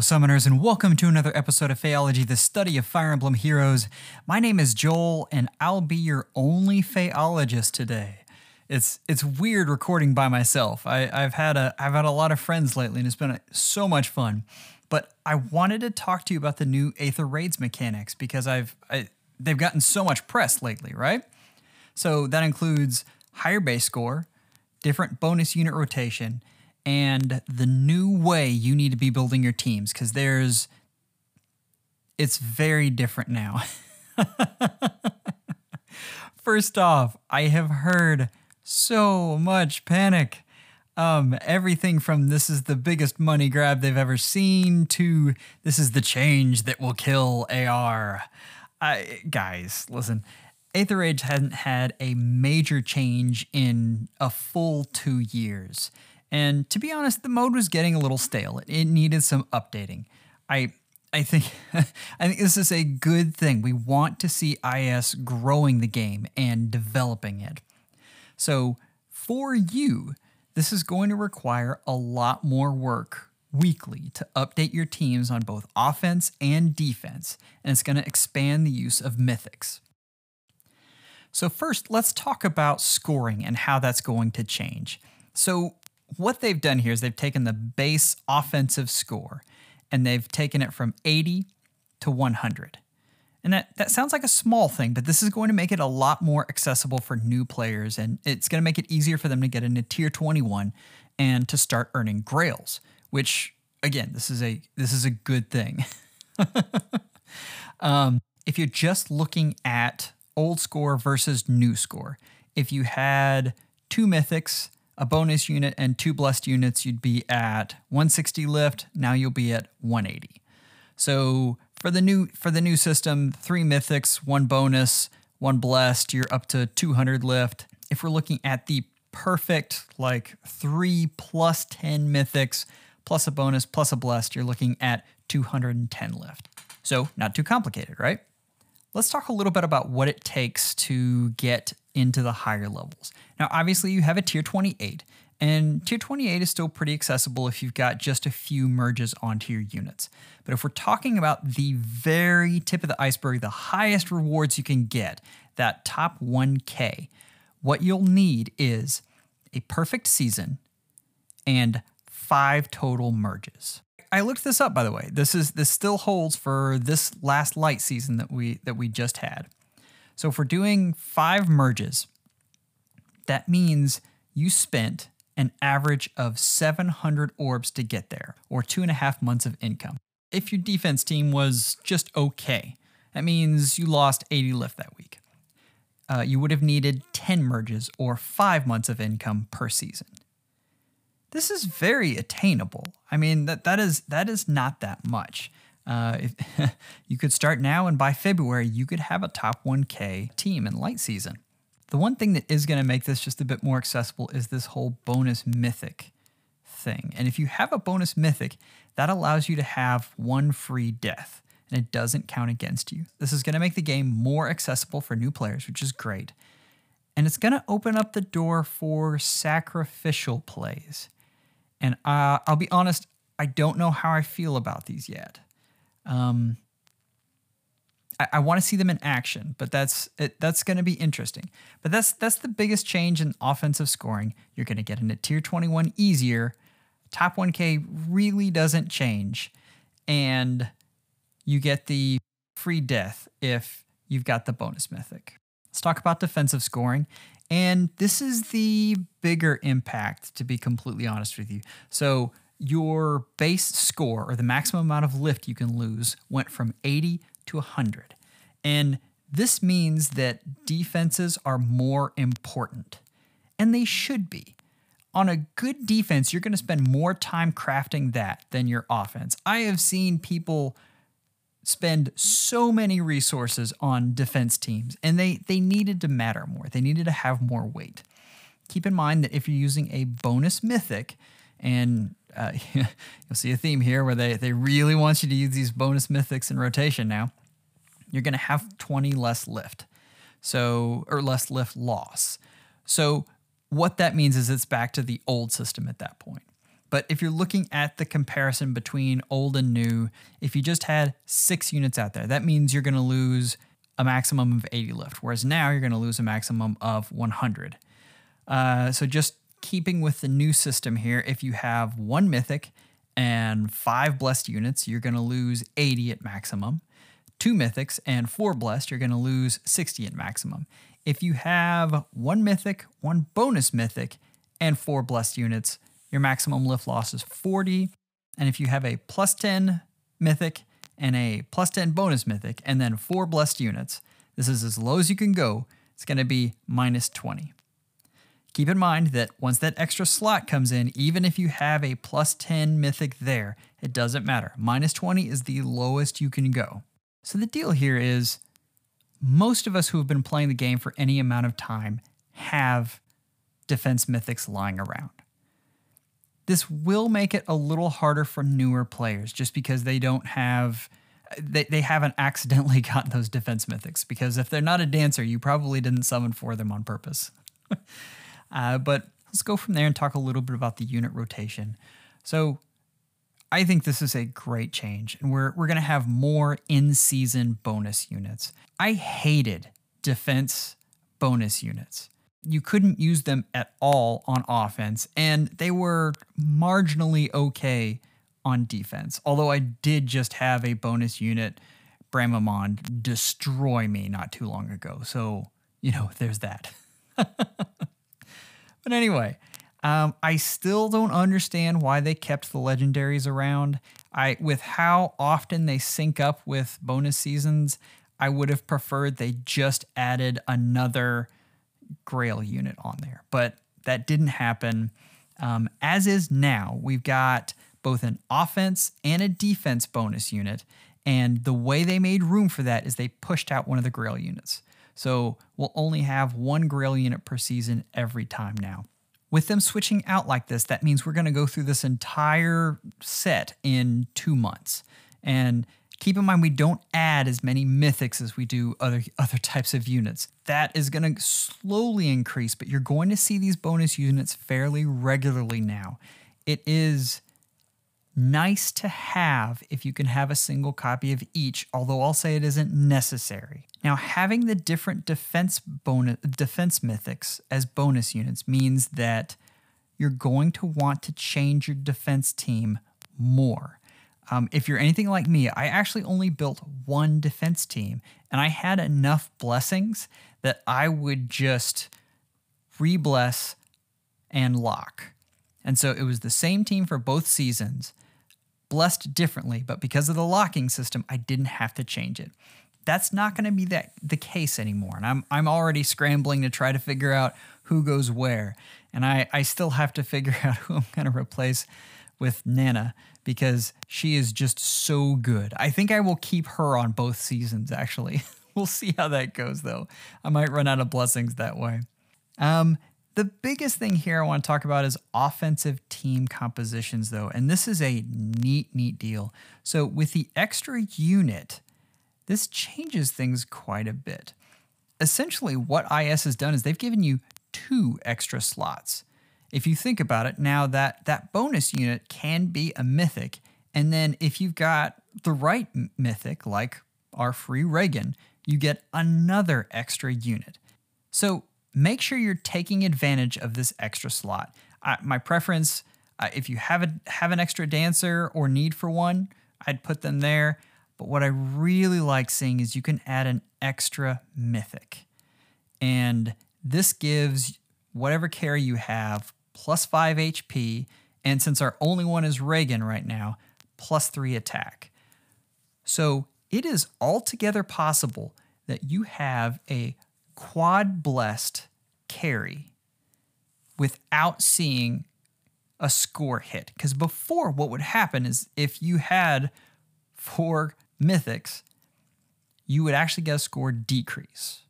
Summoners, and welcome to another episode of Phaeology, the study of Fire Emblem heroes. My name is Joel, and I'll be your only Phaeologist today. It's it's weird recording by myself. I, I've had a I've had a lot of friends lately, and it's been a, so much fun. But I wanted to talk to you about the new Aether Raids mechanics because I've I, they've gotten so much press lately, right? So that includes higher base score, different bonus unit rotation, and the new way you need to be building your teams because there's it's very different now. First off, I have heard so much panic. Um, everything from this is the biggest money grab they've ever seen to this is the change that will kill AR. I, guys, listen, Aether Raids hadn't had a major change in a full two years. And to be honest, the mode was getting a little stale. It needed some updating. I I think I think this is a good thing. We want to see IS growing the game and developing it. So for you, this is going to require a lot more work weekly to update your teams on both offense and defense, and it's going to expand the use of mythics. So first, let's talk about scoring and how that's going to change. So what they've done here is they've taken the base offensive score and they've taken it from 80 to 100. And that, that sounds like a small thing, but this is going to make it a lot more accessible for new players and it's going to make it easier for them to get into tier 21 and to start earning grails, which again, this is a this is a good thing. um, if you're just looking at old score versus new score, if you had two mythics a bonus unit and two blessed units, you'd be at 160 lift. Now you'll be at 180. So for the new for the new system, three mythics, one bonus, one blessed, you're up to 200 lift. If we're looking at the perfect like three plus 10 mythics plus a bonus plus a blessed, you're looking at 210 lift. So not too complicated, right? Let's talk a little bit about what it takes to get into the higher levels. Now, obviously, you have a tier 28, and tier 28 is still pretty accessible if you've got just a few merges onto your units. But if we're talking about the very tip of the iceberg, the highest rewards you can get, that top 1K, what you'll need is a perfect season and five total merges. I looked this up by the way. This is this still holds for this last light season that we that we just had. So if we're doing five merges, that means you spent an average of 700 orbs to get there, or two and a half months of income. If your defense team was just okay, that means you lost 80 lift that week. Uh, you would have needed 10 merges or five months of income per season this is very attainable. I mean that that is that is not that much. Uh, if, you could start now, and by February, you could have a top 1K team in light season. The one thing that is going to make this just a bit more accessible is this whole bonus mythic thing. And if you have a bonus mythic, that allows you to have one free death, and it doesn't count against you. This is going to make the game more accessible for new players, which is great. And it's going to open up the door for sacrificial plays. And uh, I'll be honest, I don't know how I feel about these yet. Um, I, I want to see them in action, but that's it, that's going to be interesting. But that's that's the biggest change in offensive scoring. You're going to get into tier 21 easier. Top 1K really doesn't change, and you get the free death if you've got the bonus mythic. Let's talk about defensive scoring. And this is the bigger impact, to be completely honest with you. So, your base score or the maximum amount of lift you can lose went from 80 to 100. And this means that defenses are more important, and they should be. On a good defense, you're going to spend more time crafting that than your offense. I have seen people spend so many resources on defense teams, and they they needed to matter more. They needed to have more weight. Keep in mind that if you're using a bonus mythic, and uh, you'll see a theme here where they they really want you to use these bonus mythics in rotation now, you're going to have 20 less lift, so or less lift loss. So what that means is it's back to the old system at that point. But if you're looking at the comparison between old and new, if you just had six units out there, that means you're going to lose a maximum of 80 lift, whereas now you're going to lose a maximum of 100. Uh, so just keeping with the new system here, if you have one mythic and five blessed units, you're going to lose 80 at maximum. Two mythics and four blessed, you're going to lose 60 at maximum. If you have one mythic, one bonus mythic, and four blessed units, your maximum lift loss is 40. And if you have a plus 10 mythic and a plus 10 bonus mythic, and then four blessed units, this is as low as you can go. It's going to be minus 20. Keep in mind that once that extra slot comes in, even if you have a plus 10 mythic there, it doesn't matter. Minus 20 is the lowest you can go. So the deal here is most of us who have been playing the game for any amount of time have defense mythics lying around. This will make it a little harder for newer players just because they don't have they, they haven't accidentally gotten those defense mythics because if they're not a dancer, you probably didn't summon for them on purpose. uh, but let's go from there and talk a little bit about the unit rotation. So I think this is a great change, and we're, we're going to have more in season bonus units. I hated defense bonus units. You couldn't use them at all on offense, and they were marginally okay on defense. Although I did just have a bonus unit, Bramimond, destroy me not too long ago. So, you know, there's that. but anyway, um, I still don't understand why they kept the legendaries around. I with how often they sync up with bonus seasons, I would have preferred they just added another Grail unit on there, but that didn't happen. Um, as is now, we've got both an offense and a defense bonus unit, and the way they made room for that is they pushed out one of the Grail units. So we'll only have one Grail unit per season every time now. With them switching out like this, that means we're going to go through this entire set in two months. And keep in mind, we don't add as many mythics as we do other, other types of units. That is going to slowly increase, but you're going to see these bonus units fairly regularly now. It is nice to have if you can have a single copy of each, although I'll say it isn't necessary. Now, having the different defense bonus defense mythics as bonus units means that you're going to want to change your defense team more. Um, if you're anything like me, I actually only built one defense team, and I had enough blessings that I would just re-bless and lock. And so it was the same team for both seasons, blessed differently, but because of the locking system, I didn't have to change it that's not going to be that the case anymore. And I'm I'm already scrambling to try to figure out who goes where. And I, I still have to figure out who I'm going to replace with Nanna because she is just so good. I think I will keep her on both seasons, actually. we'll see how that goes, though. I might run out of blessings that way. Um, the biggest thing here I want to talk about is offensive team compositions, though. And this is a neat, neat deal. So, with the extra unit, this changes things quite a bit. Essentially, what IS has done is they've given you two extra slots. If you think about it, now that that bonus unit can be a mythic, and then if you've got the right mythic, like our free Reagan, you get another extra unit. So make sure you're taking advantage of this extra slot. Uh, my preference, uh, if you have a, have an extra dancer or need for one, I'd put them there. But what I really like seeing is you can add an extra mythic. And this gives whatever carry you have plus 5 HP. And since our only one is Reagan right now, plus 3 attack. So it is altogether possible that you have a quad blessed carry without seeing a score hit. Because before, what would happen is if you had four mythics, you would actually get a score decrease.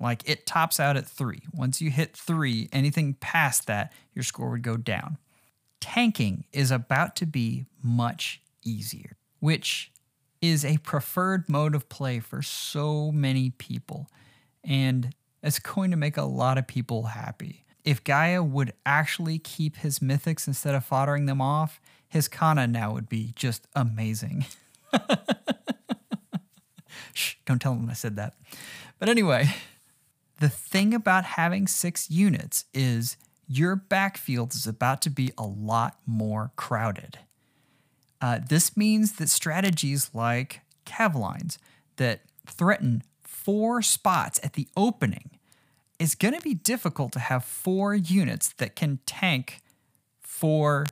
Like it tops out at three. Once you hit three, anything past that, your score would go down. Tanking is about to be much easier, which is a preferred mode of play for so many people. And it's going to make a lot of people happy. if Gaia would actually keep his mythics instead of foddering them off, his Kana now would be just amazing. Shh, don't tell him I said that. But anyway, the thing about having six units is your backfield is about to be a lot more crowded. Uh, this means that strategies like Cavlines that threaten four spots at the opening is going to be difficult to have four units that can tank four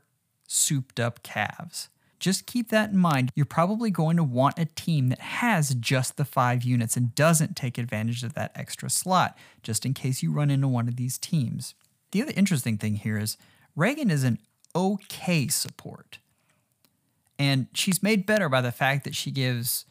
souped up calves. Just keep that in mind. You're probably going to want a team that has just the five units and doesn't take advantage of that extra slot, just in case you run into one of these teams. The other interesting thing here is Reagan is an okay support. And she's made better by the fact that she gives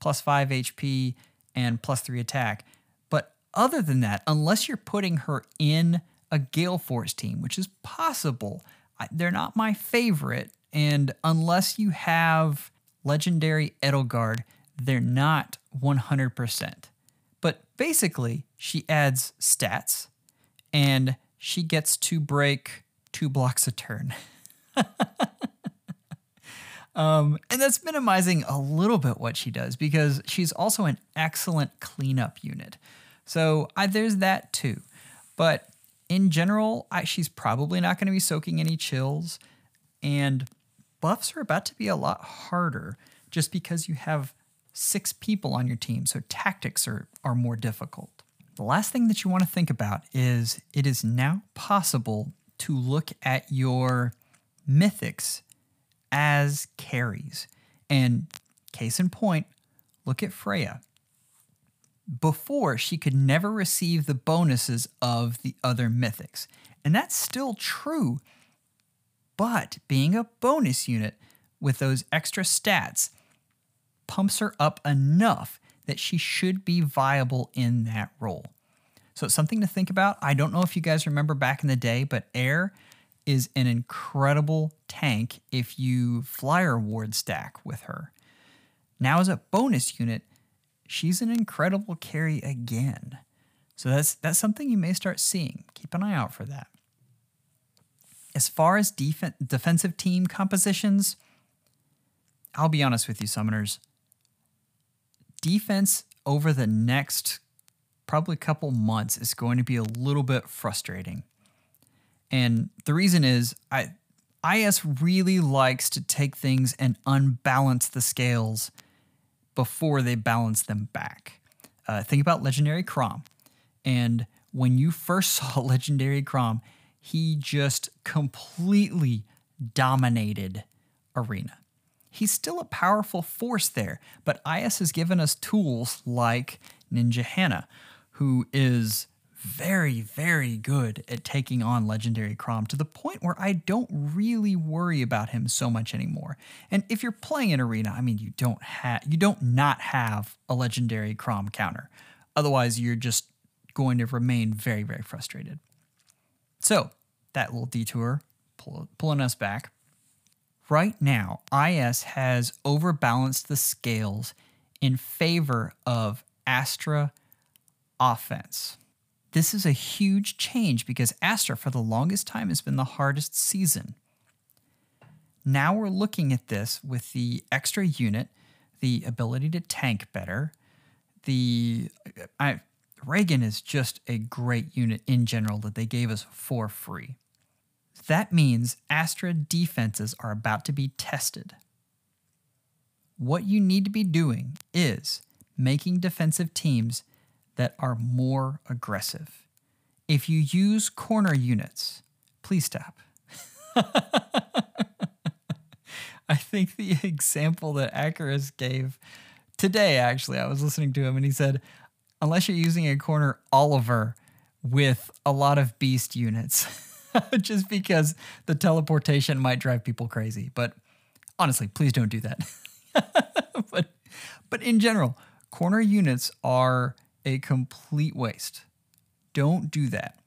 plus five HP and plus three attack. But other than that, unless you're putting her in a Gale Force team, which is possible, they're not my favorite. And unless you have legendary Edelgard, they're not 100%. But basically, she adds stats and she gets to break two blocks a turn. um, and that's minimizing a little bit what she does because she's also an excellent cleanup unit. So I, there's that too. But in general, I, she's probably not going to be soaking any chills. And buffs are about to be a lot harder just because you have six people on your team. So tactics are, are more difficult. The last thing that you want to think about is it is now possible to look at your mythics as carries. And case in point, look at Freya. Before, she could never receive the bonuses of the other mythics. And that's still true. But being a bonus unit with those extra stats pumps her up enough that she should be viable in that role. So it's something to think about. I don't know if you guys remember back in the day, but air is an incredible tank if you flyer ward stack with her. Now, as a bonus unit, she's an incredible carry again. So that's that's something you may start seeing. Keep an eye out for that. As far as def- defensive team compositions, I'll be honest with you, summoners. Defense over the next probably couple months is going to be a little bit frustrating. And the reason is I IS really likes to take things and unbalance the scales before they balance them back. Uh, think about Legendary Chrom. And when you first saw Legendary Chrom, he just completely dominated Arena. He's still a powerful force there, but IS has given us tools like Ninja Hana, who is very, very good at taking on Legendary Chrom to the point where I don't really worry about him so much anymore. And if you're playing an arena, I mean, you don't have you don't not have a Legendary Chrom counter. Otherwise, you're just going to remain very, very frustrated. So that little detour pull, pulling us back. Right now, IS has overbalanced the scales in favor of Astra offense. This is a huge change because Astra, for the longest time, has been the hardest season. Now we're looking at this with the extra unit, the ability to tank better. The I, Reagan is just a great unit in general that they gave us for free. That means Astra defenses are about to be tested. What you need to be doing is making defensive teams that are more aggressive. If you use corner units, please stop. I think the example that Akaris gave today, actually, I was listening to him and he said, unless you're using a corner Oliver with a lot of beast units, just because the teleportation might drive people crazy. But honestly, please don't do that. but but in general, corner units are a complete waste. Don't do that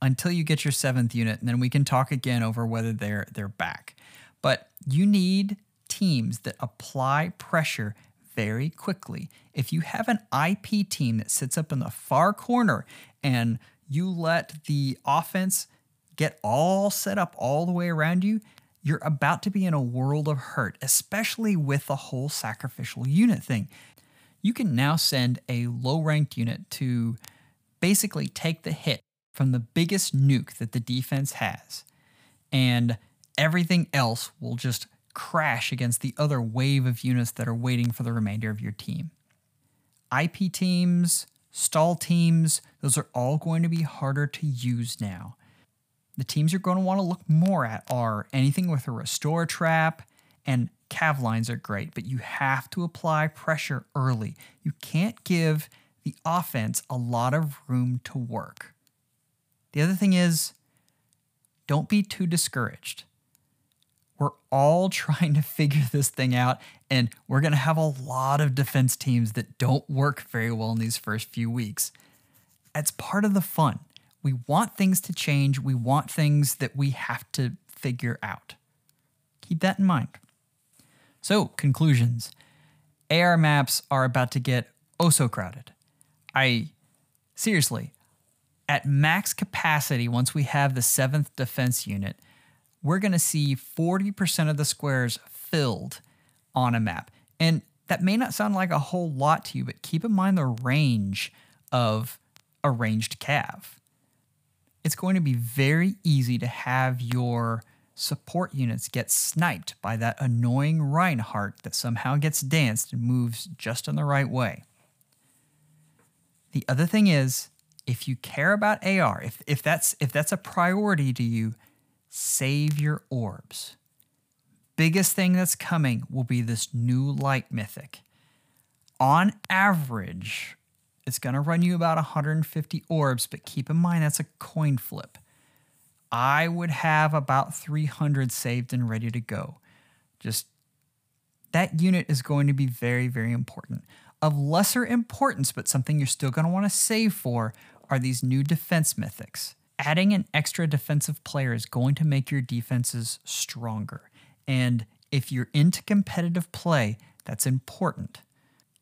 until you get your seventh unit, and then we can talk again over whether they're they're back. But you need teams that apply pressure very quickly. If you have an IP team that sits up in the far corner and you let the offense get all set up all the way around you, you're about to be in a world of hurt, especially with the whole sacrificial unit thing. You can now send a low ranked unit to basically take the hit from the biggest nuke that the defense has, and everything else will just crash against the other wave of units that are waiting for the remainder of your team. IP teams, stall teams, those are all going to be harder to use now. The teams you're going to want to look more at are anything with a restore trap, and cav lines are great, but you have to apply pressure early. You can't give the offense a lot of room to work. The other thing is, don't be too discouraged. We're all trying to figure this thing out, and we're going to have a lot of defense teams that don't work very well in these first few weeks. It's part of the fun. We want things to change, we want things that we have to figure out. Keep that in mind. So, conclusions AR maps are about to get oh so crowded. I seriously, at max capacity, once we have the seventh defense unit, we're going to see 40% of the squares filled on a map. And that may not sound like a whole lot to you, but keep in mind the range of a ranged cav. It's going to be very easy to have your support units get sniped by that annoying Reinhardt that somehow gets danced and moves just in the right way. The other thing is, if you care about AR, if, if that's if that's a priority to you, save your orbs. Biggest thing that's coming will be this new light mythic. On average, it's going to run you about 150 orbs, but keep in mind that's a coin flip. I would have about 300 saved and ready to go. Just that unit is going to be very, very important. Of lesser importance, but something you're still going to want to save for, are these new defense mythics adding an extra defensive player is going to make your defenses stronger. And if you're into competitive play, that's important.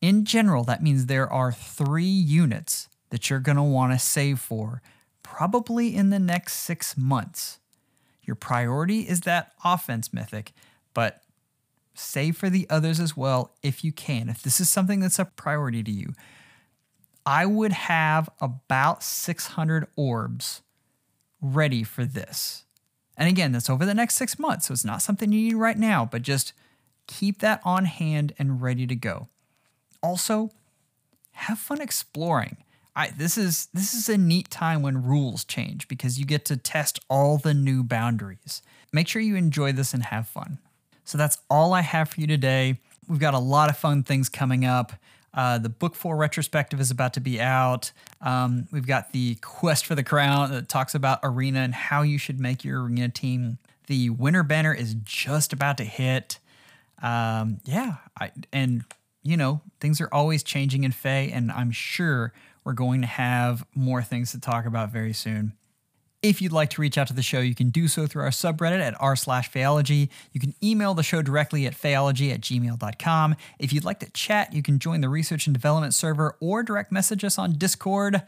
In general, that means there are three units that you're going to want to save for, probably in the next six months. Your priority is that offense mythic, but save for the others as well if you can. If this is something that's a priority to you, I would have about 600 orbs ready for this. And again, that's over the next six months. So it's not something you need right now, but just keep that on hand and ready to go. Also, have fun exploring. I, this is this is a neat time when rules change because you get to test all the new boundaries. Make sure you enjoy this and have fun. So that's all I have for you today. We've got a lot of fun things coming up. Uh, the book four retrospective is about to be out. Um, we've got the quest for the crown that talks about arena and how you should make your arena team. The winter banner is just about to hit. Um, yeah, I, and you know things are always changing in Fae, and I'm sure we're going to have more things to talk about very soon. If you'd like to reach out to the show, you can do so through our subreddit at r slash Phaeology. You can email the show directly at phaology at gmail.com. If you'd like to chat, you can join the research and development server or direct message us on Discord.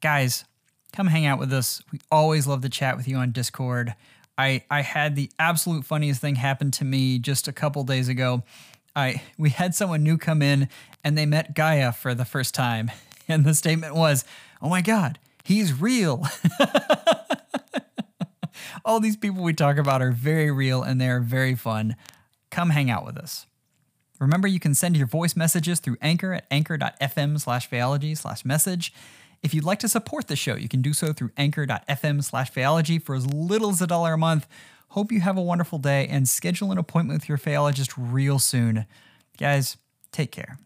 Guys, come hang out with us. We always love to chat with you on Discord. I, I had the absolute funniest thing happen to me just a couple days ago. I we had someone new come in and they met Gaia for the first time. And the statement was, Oh my God, He's real. All these people we talk about are very real and they're very fun. Come hang out with us. Remember, you can send your voice messages through Anchor at anchor.fm slash phaeology slash message. If you'd like to support the show, you can do so through anchor.fm slash phaeology for as little as a dollar a month. Hope you have a wonderful day and schedule an appointment with your phaeologist real soon. Guys, take care.